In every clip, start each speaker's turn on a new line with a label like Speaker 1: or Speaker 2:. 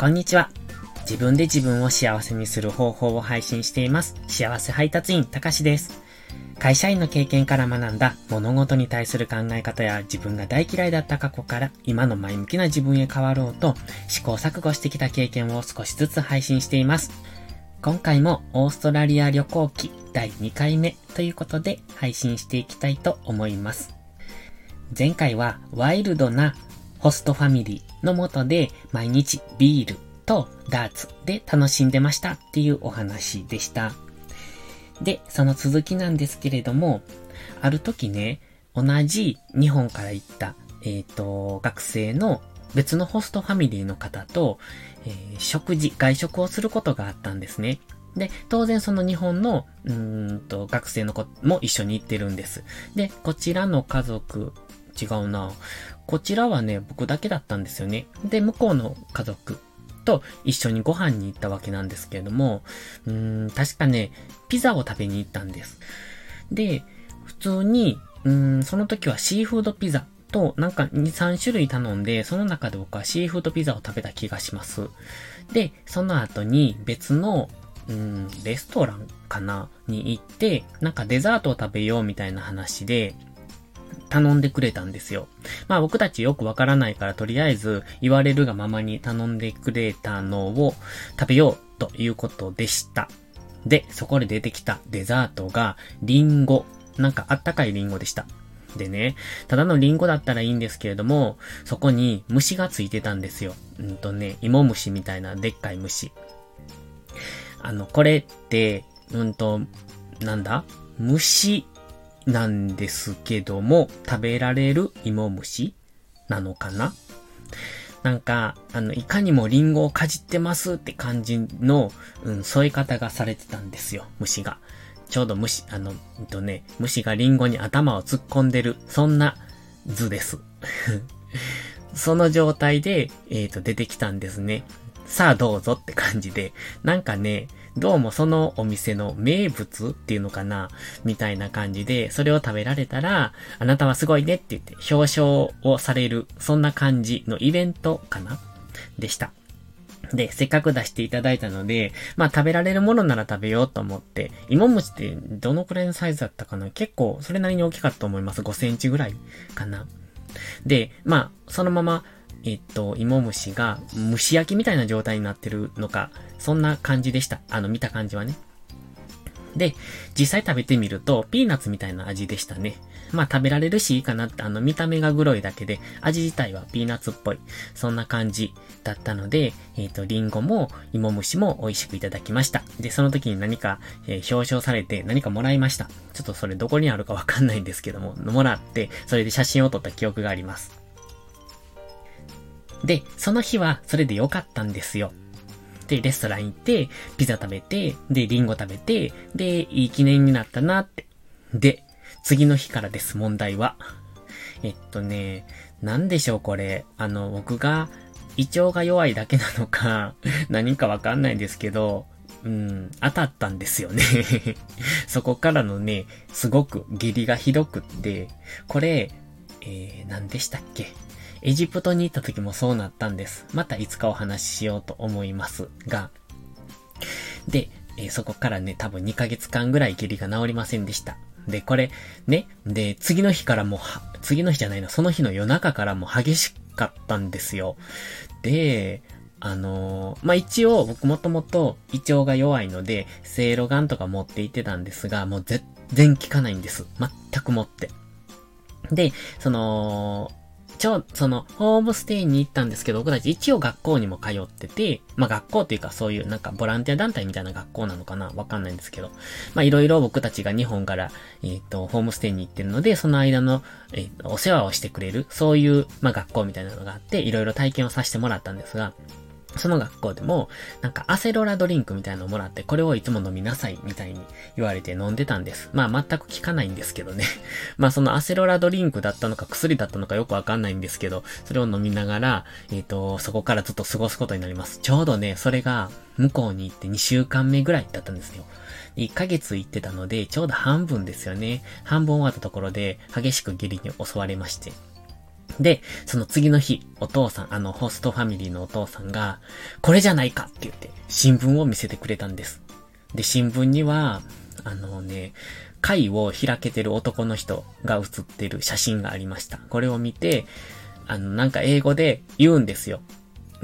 Speaker 1: こんにちは。自分で自分を幸せにする方法を配信しています。幸せ配達員、たかしです。会社員の経験から学んだ物事に対する考え方や自分が大嫌いだった過去から今の前向きな自分へ変わろうと試行錯誤してきた経験を少しずつ配信しています。今回もオーストラリア旅行記第2回目ということで配信していきたいと思います。前回はワイルドなホストファミリーのもとで毎日ビールとダーツで楽しんでましたっていうお話でした。で、その続きなんですけれども、ある時ね、同じ日本から行った、えっ、ー、と、学生の別のホストファミリーの方と、えー、食事、外食をすることがあったんですね。で、当然その日本の、うんと、学生の子も一緒に行ってるんです。で、こちらの家族、違うな。こちらはね、僕だけだったんですよね。で、向こうの家族と一緒にご飯に行ったわけなんですけれども、うーん、確かね、ピザを食べに行ったんです。で、普通に、うーん、その時はシーフードピザと、なんか2、3種類頼んで、その中で僕はシーフードピザを食べた気がします。で、その後に別の、うん、レストランかなに行って、なんかデザートを食べようみたいな話で、頼んでくれたんですよ。まあ僕たちよくわからないからとりあえず言われるがままに頼んでくれたのを食べようということでした。で、そこで出てきたデザートがリンゴ。なんかあったかいリンゴでした。でね、ただのリンゴだったらいいんですけれども、そこに虫がついてたんですよ。うんとね、芋虫みたいなでっかい虫。あの、これって、うんと、なんだ？虫なんですけども、食べられる芋虫なのかな？なんか、あの、いかにもリンゴをかじってますって感じの、うん、添え方がされてたんですよ、虫が。ちょうど虫、あの、えっとね、虫がリンゴに頭を突っ込んでる、そんな図です。その状態で、えっ、ー、と、出てきたんですね。さあどうぞって感じで、なんかね、どうもそのお店の名物っていうのかなみたいな感じで、それを食べられたら、あなたはすごいねって言って表彰をされる、そんな感じのイベントかなでした。で、せっかく出していただいたので、まあ食べられるものなら食べようと思って、芋餅ってどのくらいのサイズだったかな結構それなりに大きかったと思います。5センチぐらいかな。で、まあ、そのままえっと、芋虫が蒸し焼きみたいな状態になってるのか、そんな感じでした。あの、見た感じはね。で、実際食べてみると、ピーナッツみたいな味でしたね。まあ食べられるしいいかなって、あの見た目がグロいだけで、味自体はピーナッツっぽい。そんな感じだったので、えっ、ー、と、リンゴも芋虫も美味しくいただきました。で、その時に何か、えー、表彰されて何かもらいました。ちょっとそれどこにあるかわかんないんですけども、もらって、それで写真を撮った記憶があります。で、その日はそれで良かったんですよ。で、レストラン行って、ピザ食べて、で、リンゴ食べて、で、いい記念になったなって。で、次の日からです、問題は。えっとね、なんでしょう、これ。あの、僕が、胃腸が弱いだけなのか、何かわかんないんですけど、うん、当たったんですよね そこからのね、すごく下痢がひどくって、これ、えー、何でしたっけ？エジプトに行った時もそうなったんです。またいつかお話ししようと思いますが。で、えー、そこからね、多分2ヶ月間ぐらい下痢が治りませんでした。で、これ、ね、で、次の日からも次の日じゃないの、その日の夜中からも激しかったんですよ。で、あのー、まあ、一応僕もともと胃腸が弱いので、せいろがんとか持って行ってたんですが、もう全然効かないんです。全くもって。で、その、一応、その、ホームステイに行ったんですけど、僕たち一応学校にも通ってて、まあ学校というかそういうなんかボランティア団体みたいな学校なのかなわかんないんですけど、まあいろいろ僕たちが日本から、えっ、ー、と、ホームステイに行ってるので、その間の、えー、お世話をしてくれる、そういう、まあ学校みたいなのがあって、いろいろ体験をさせてもらったんですが、その学校でも、なんかアセロラドリンクみたいなのをもらって、これをいつも飲みなさいみたいに言われて飲んでたんです。まあ全く効かないんですけどね。まあそのアセロラドリンクだったのか薬だったのかよくわかんないんですけど、それを飲みながら、えっ、ー、と、そこからずっと過ごすことになります。ちょうどね、それが向こうに行って2週間目ぐらいだったんですよ。1ヶ月行ってたので、ちょうど半分ですよね。半分終わったところで激しく下痢に襲われまして。で、その次の日、お父さん、あの、ホストファミリーのお父さんが、これじゃないかって言って、新聞を見せてくれたんです。で、新聞には、あのね、貝を開けてる男の人が写ってる写真がありました。これを見て、あの、なんか英語で言うんですよ。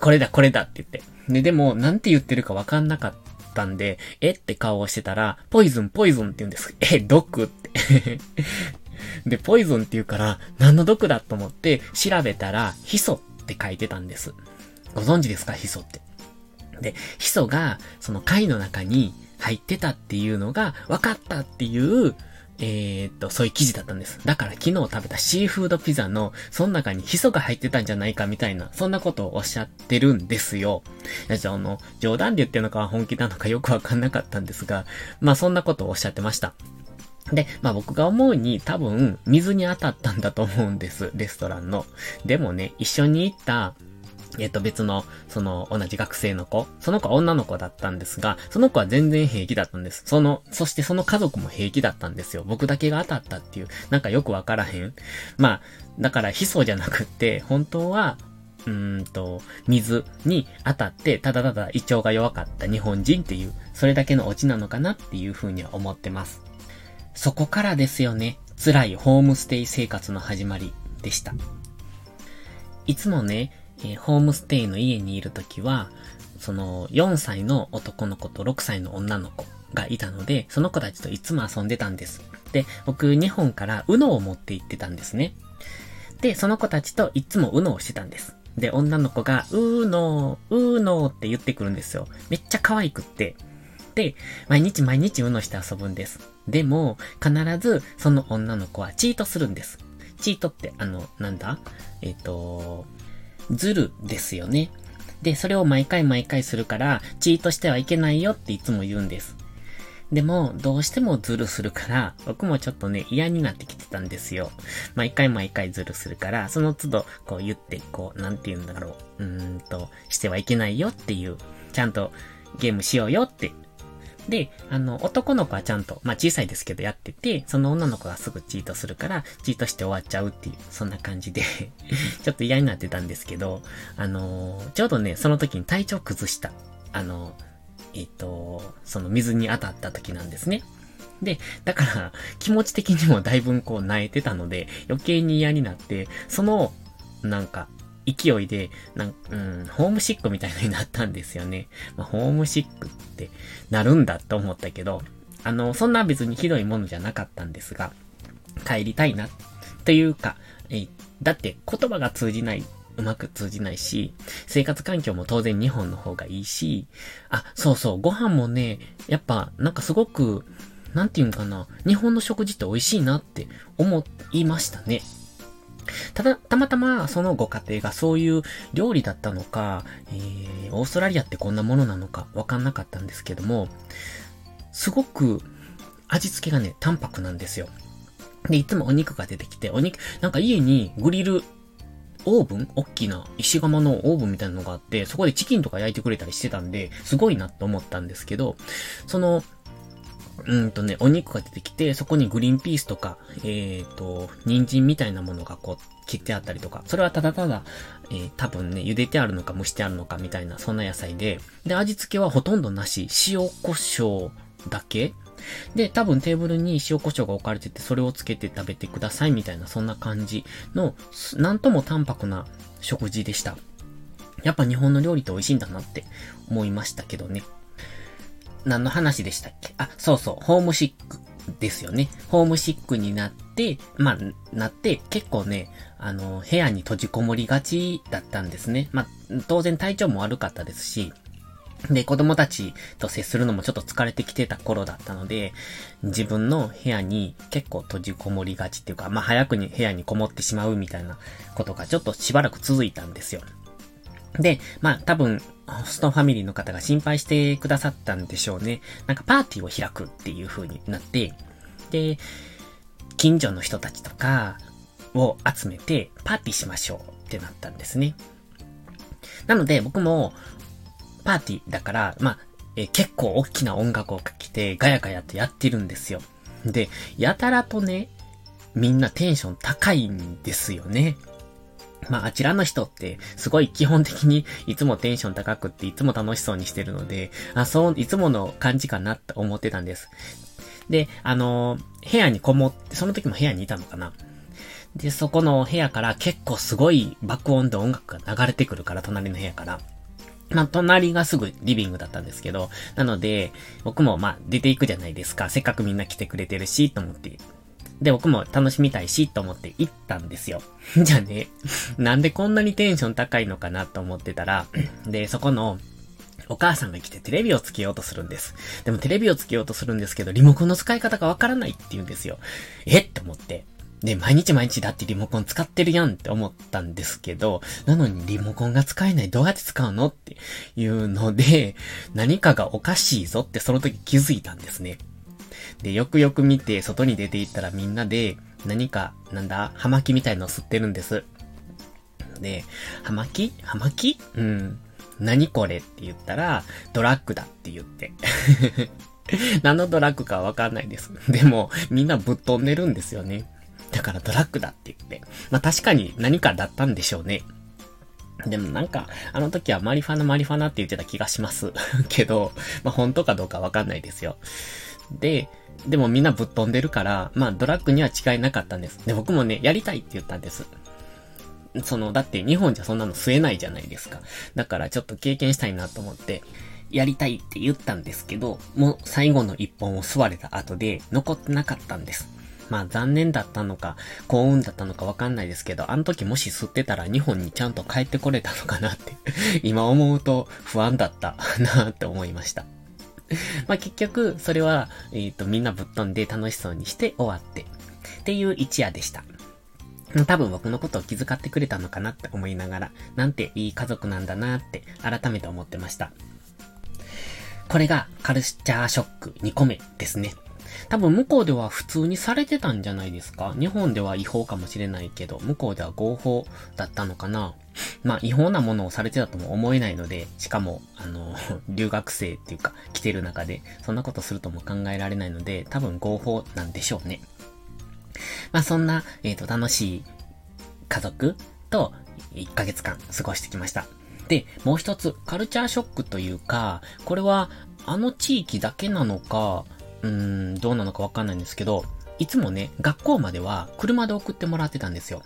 Speaker 1: これだ、これだって言って。で、でも、なんて言ってるかわかんなかったんで、えって顔をしてたら、ポイズン、ポイズンって言うんです。え、毒ってで、ポイズンって言うから、何の毒だと思って調べたら、ヒ素って書いてたんです。ご存知ですか？ヒ素って。で、ヒ素が、その貝の中に入ってたっていうのが分かったっていう、えー、っと、そういう記事だったんです。だから昨日食べたシーフードピザの、その中にヒ素が入ってたんじゃないかみたいな、そんなことをおっしゃってるんですよ。じゃあ、あの、冗談で言ってるのか本気なのかよくわかんなかったんですが、まあそんなことをおっしゃってました。で、まあ僕が思うに多分水に当たったんだと思うんです。レストランの。でもね、一緒に行った、えっと別の、その同じ学生の子。その子は女の子だったんですが、その子は全然平気だったんです。その、そしてその家族も平気だったんですよ。僕だけが当たったっていう、なんかよくわからへん。まあ、だからヒ素じゃなくって、本当は、うーんと、水に当たって、ただただ胃腸が弱かった日本人っていう、それだけのオチなのかなっていうふうには思ってます。そこからですよね。辛いホームステイ生活の始まりでした。いつもね、えー、ホームステイの家にいるときは、その4歳の男の子と6歳の女の子がいたので、その子たちといつも遊んでたんです。で、僕日本から UNO を持って行ってたんですね。で、その子たちといつも UNO をしてたんです。で、女の子が、うーのー、うーのーって言ってくるんですよ。めっちゃ可愛くって。で、毎日毎日 UNO して遊ぶんです。でも、必ずその女の子はチートするんです。チートってあの、なんだ？えっ、ー、と、ズルですよね。で、それを毎回毎回するから、チートしてはいけないよっていつも言うんです。でも、どうしてもズルするから、僕もちょっとね、嫌になってきてたんですよ。毎回毎回ズルするから、その都度、こう言って、こう、なんて言うんだろう。うーんと、してはいけないよっていう、ちゃんとゲームしようよってで、あの、男の子はちゃんと、まあ小さいですけどやってて、その女の子がすぐチートするから、チートして終わっちゃうっていう、そんな感じで ちょっと嫌になってたんですけど、あのー、ちょうどね、その時に体調崩した、あのー、えっ、ー、と、その水に当たった時なんですね。で、だから、気持ち的にもだいぶこう、泣いてたので、余計に嫌になって、その、なんか、勢いで、なん、うん、ホームシックみたいになったんですよね。まあ、ホームシックってなるんだと思ったけど、あの、そんな別にひどいものじゃなかったんですが、帰りたいな、というか、えだって言葉が通じない、うまく通じないし、生活環境も当然日本の方がいいし、あ、そうそう、ご飯もね、やっぱ、なんかすごく、なんていうんかな、日本の食事って美味しいなって思いましたね。ただ、たまたまそのご家庭がそういう料理だったのか、えー、オーストラリアってこんなものなのかわかんなかったんですけども、すごく味付けがね、淡白なんですよ。で、いつもお肉が出てきて、お肉、なんか家にグリルオーブン大きな石窯のオーブンみたいなのがあって、そこでチキンとか焼いてくれたりしてたんで、すごいなって思ったんですけど、その、うんとね、お肉が出てきて、そこにグリーンピースとか、えっ、ー、と、人参みたいなものがこう、切ってあったりとか、それはただただ、えー、多分ね、茹でてあるのか蒸してあるのかみたいな、そんな野菜で、で、味付けはほとんどなし、塩胡椒だけで、多分テーブルに塩胡椒が置かれてて、それをつけて食べてくださいみたいな、そんな感じの、なんとも淡白な食事でした。やっぱ日本の料理って美味しいんだなって思いましたけどね。何の話でしたっけ？あ、そうそう、ホームシックですよね。ホームシックになって、まあ、なって、結構ね、あの、部屋に閉じこもりがちだったんですね。まあ、当然体調も悪かったですし、で、子供たちと接するのもちょっと疲れてきてた頃だったので、自分の部屋に結構閉じこもりがちっていうか、まあ、早くに部屋にこもってしまうみたいなことがちょっとしばらく続いたんですよ。で、まあ多分、ストファミリーの方が心配してくださったんでしょうね。なんかパーティーを開くっていう風になって、で、近所の人たちとかを集めてパーティーしましょうってなったんですね。なので僕もパーティーだから、まあ、え結構大きな音楽をかけてガヤガヤとやってるんですよ。で、やたらとね、みんなテンション高いんですよね。まあ、あちらの人って、すごい基本的にいつもテンション高くっていつも楽しそうにしてるので、あ、そう、いつもの感じかなって思ってたんです。で、あのー、部屋にこもって、その時も部屋にいたのかな。で、そこの部屋から結構すごい爆音で音楽が流れてくるから、隣の部屋から。まあ、隣がすぐリビングだったんですけど、なので、僕もまあ、出ていくじゃないですか。せっかくみんな来てくれてるし、と思って。で、僕も楽しみたいし、と思って行ったんですよ。じゃあね、なんでこんなにテンション高いのかなと思ってたら、で、そこの、お母さんが来てテレビをつけようとするんです。でもテレビをつけようとするんですけど、リモコンの使い方がわからないって言うんですよ。えって思って。で、毎日毎日だってリモコン使ってるやんって思ったんですけど、なのにリモコンが使えないどうやって使うのっていうので、何かがおかしいぞってその時気づいたんですね。で、よくよく見て外に出て行ったらみんなで何か、なんだ、葉巻みたいのを吸ってるんです。で、葉巻？葉巻？うん。何これって言ったら、ドラッグだって言って。何のドラッグかわかんないです。でも、みんなぶっ飛んでるんですよね。だからドラッグだって言って。まあ確かに何かだったんでしょうね。でもなんか、あの時はマリファナマリファナって言ってた気がします。けど、まあ本当かどうかわかんないですよ。で、でもみんなぶっ飛んでるから、まあドラッグには違いなかったんです。で、僕もね、やりたいって言ったんです。その、だって日本じゃそんなの吸えないじゃないですか。だからちょっと経験したいなと思って、やりたいって言ったんですけど、もう最後の一本を吸われた後で残ってなかったんです。まあ残念だったのか、幸運だったのかわかんないですけど、あの時もし吸ってたら日本にちゃんと帰ってこれたのかなって今思うと不安だったなって思いました。まあ結局、それは、えっ、ー、と、みんなぶっ飛んで楽しそうにして終わって、っていう一夜でした。多分僕のことを気遣ってくれたのかなって思いながら、なんていい家族なんだなって改めて思ってました。これがカルチャーショック2個目ですね。多分向こうでは普通にされてたんじゃないですか日本では違法かもしれないけど、向こうでは合法だったのかなまあ、違法なものをされてたとも思えないので、しかも、あの、留学生っていうか、来てる中で、そんなことするとも考えられないので、多分合法なんでしょうね。まあ、そんな、えっ、ー、と、楽しい家族と1ヶ月間過ごしてきました。で、もう一つ、カルチャーショックというか、これは、あの地域だけなのか、うーん、どうなのかわかんないんですけど、いつもね、学校までは車で送ってもらってたんですよ。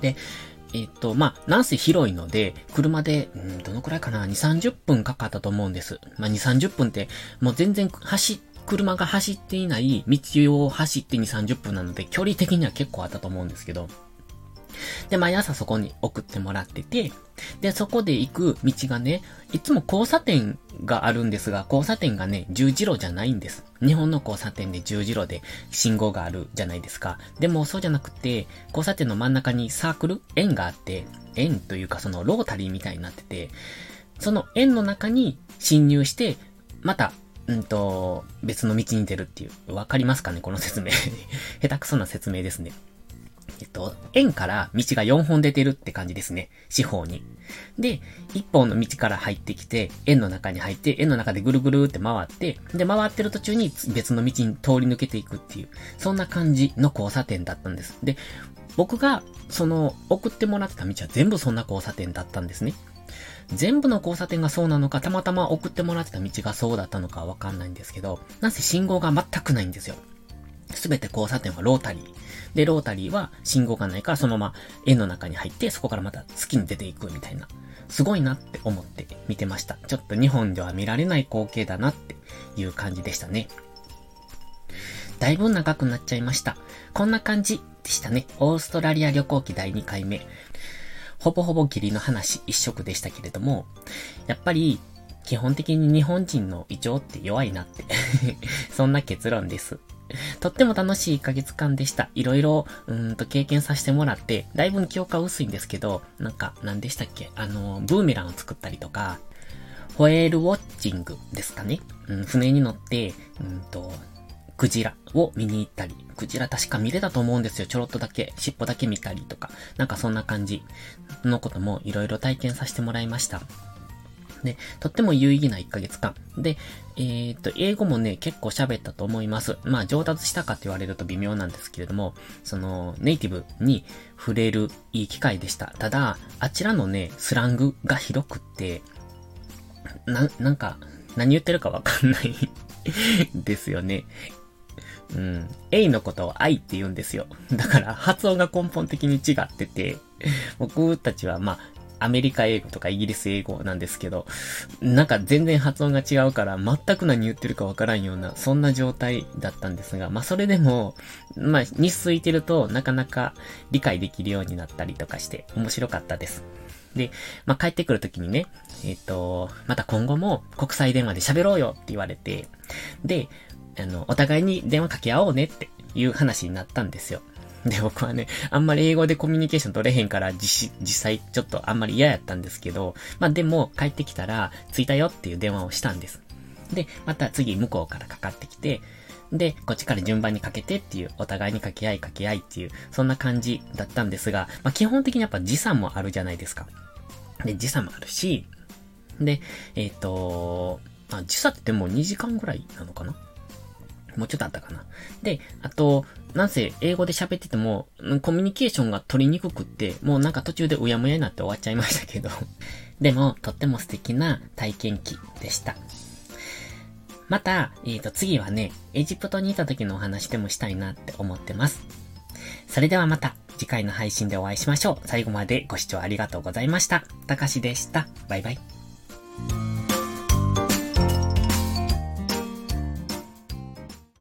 Speaker 1: で、えっ、と、まあ、なんせ広いので、車で、うん、どのくらいかな ?2、30分かかったと思うんです。まあ、2、30分って、もう全然走、車が走っていない道を走って2、30分なので、距離的には結構あったと思うんですけど、で、毎朝そこに送ってもらってて、で、そこで行く道がね、いつも交差点があるんですが、交差点がね、十字路じゃないんです。日本の交差点で十字路で信号があるじゃないですか。でもそうじゃなくて、交差点の真ん中にサークル円があって、円というかそのロータリーみたいになってて、その円の中に侵入して、また、うんと、別の道に出るっていう。わかりますかねこの説明。下手くそな説明ですね。えっと、円から道が4本出てるって感じですね。四方に。で、1本の道から入ってきて、円の中に入って、円の中でぐるぐるって回って、で、回ってる途中に別の道に通り抜けていくっていう、そんな感じの交差点だったんです。で、僕が、その、送ってもらってた道は全部そんな交差点だったんですね。全部の交差点がそうなのか、たまたま送ってもらってた道がそうだったのかわかんないんですけど、なぜ信号が全くないんですよ。すべて交差点はロータリー。で、ロータリーは信号がないからそのまま円の中に入って、そこからまた月に出ていくみたいな。すごいなって思って見てました。ちょっと日本では見られない光景だなっていう感じでしたね。だいぶ長くなっちゃいました。こんな感じでしたね。オーストラリア旅行記第2回目。ほぼほぼ義理の話一色でしたけれども、やっぱり基本的に日本人の胃腸って弱いなって そんな結論です。とっても楽しい1ヶ月間でした。いろいろ、うんと経験させてもらって、だいぶ記憶は薄いんですけど、なんか、何でしたっけ？あの、ブーメランを作ったりとか、ホエールウォッチングですかね？うん、船に乗って、うんと、クジラを見に行ったり、クジラ確か見れたと思うんですよ。ちょろっとだけ、尻尾だけ見たりとか、なんかそんな感じのこともいろいろ体験させてもらいました。で、とっても有意義な1ヶ月間。で、えー、っと、英語もね、結構喋ったと思います。まあ、上達したかって言われると微妙なんですけれども、その、ネイティブに触れるいい機会でした。ただ、あちらのね、スラングが広くって、な、なんか、何言ってるかわかんない ですよね。うん。A のことを愛って言うんですよ。だから発音が根本的に違ってて、僕たちはまあ、アメリカ英語とかイギリス英語なんですけど、なんか全然発音が違うから全く何言ってるかわからんような、そんな状態だったんですが、まあそれでも、まあ日数いてるとなかなか理解できるようになったりとかして面白かったです。で、まあ帰ってくるときにね、えっ、ー、と、また今後も国際電話で喋ろうよって言われて、で、あの、お互いに電話かけ合おうねっていう話になったんですよ。で、僕はね、あんまり英語でコミュニケーション取れへんから実、際ちょっとあんまり嫌やったんですけど、まあでも帰ってきたら着いたよっていう電話をしたんです。で、また次向こうからかかってきて、で、こっちから順番にかけてっていう、お互いに掛け合い掛け合いっていう、そんな感じだったんですが、まあ基本的にやっぱ時差もあるじゃないですか。で、時差もあるし、で、えっ、ー、と、まあ時差ってもう2時間ぐらいなのかな？もうちょっとあったかな。で、あと、なんせ英語で喋ってても、コミュニケーションが取りにくくって、もうなんか途中でうやむやになって終わっちゃいましたけど。でも、とっても素敵な体験記でした。また、え、ー、と、次はね、エジプトにいた時のお話でもしたいなって思ってます。それではまた、次回の配信でお会いしましょう。最後までご視聴ありがとうございました。たかしでした。バイバイ。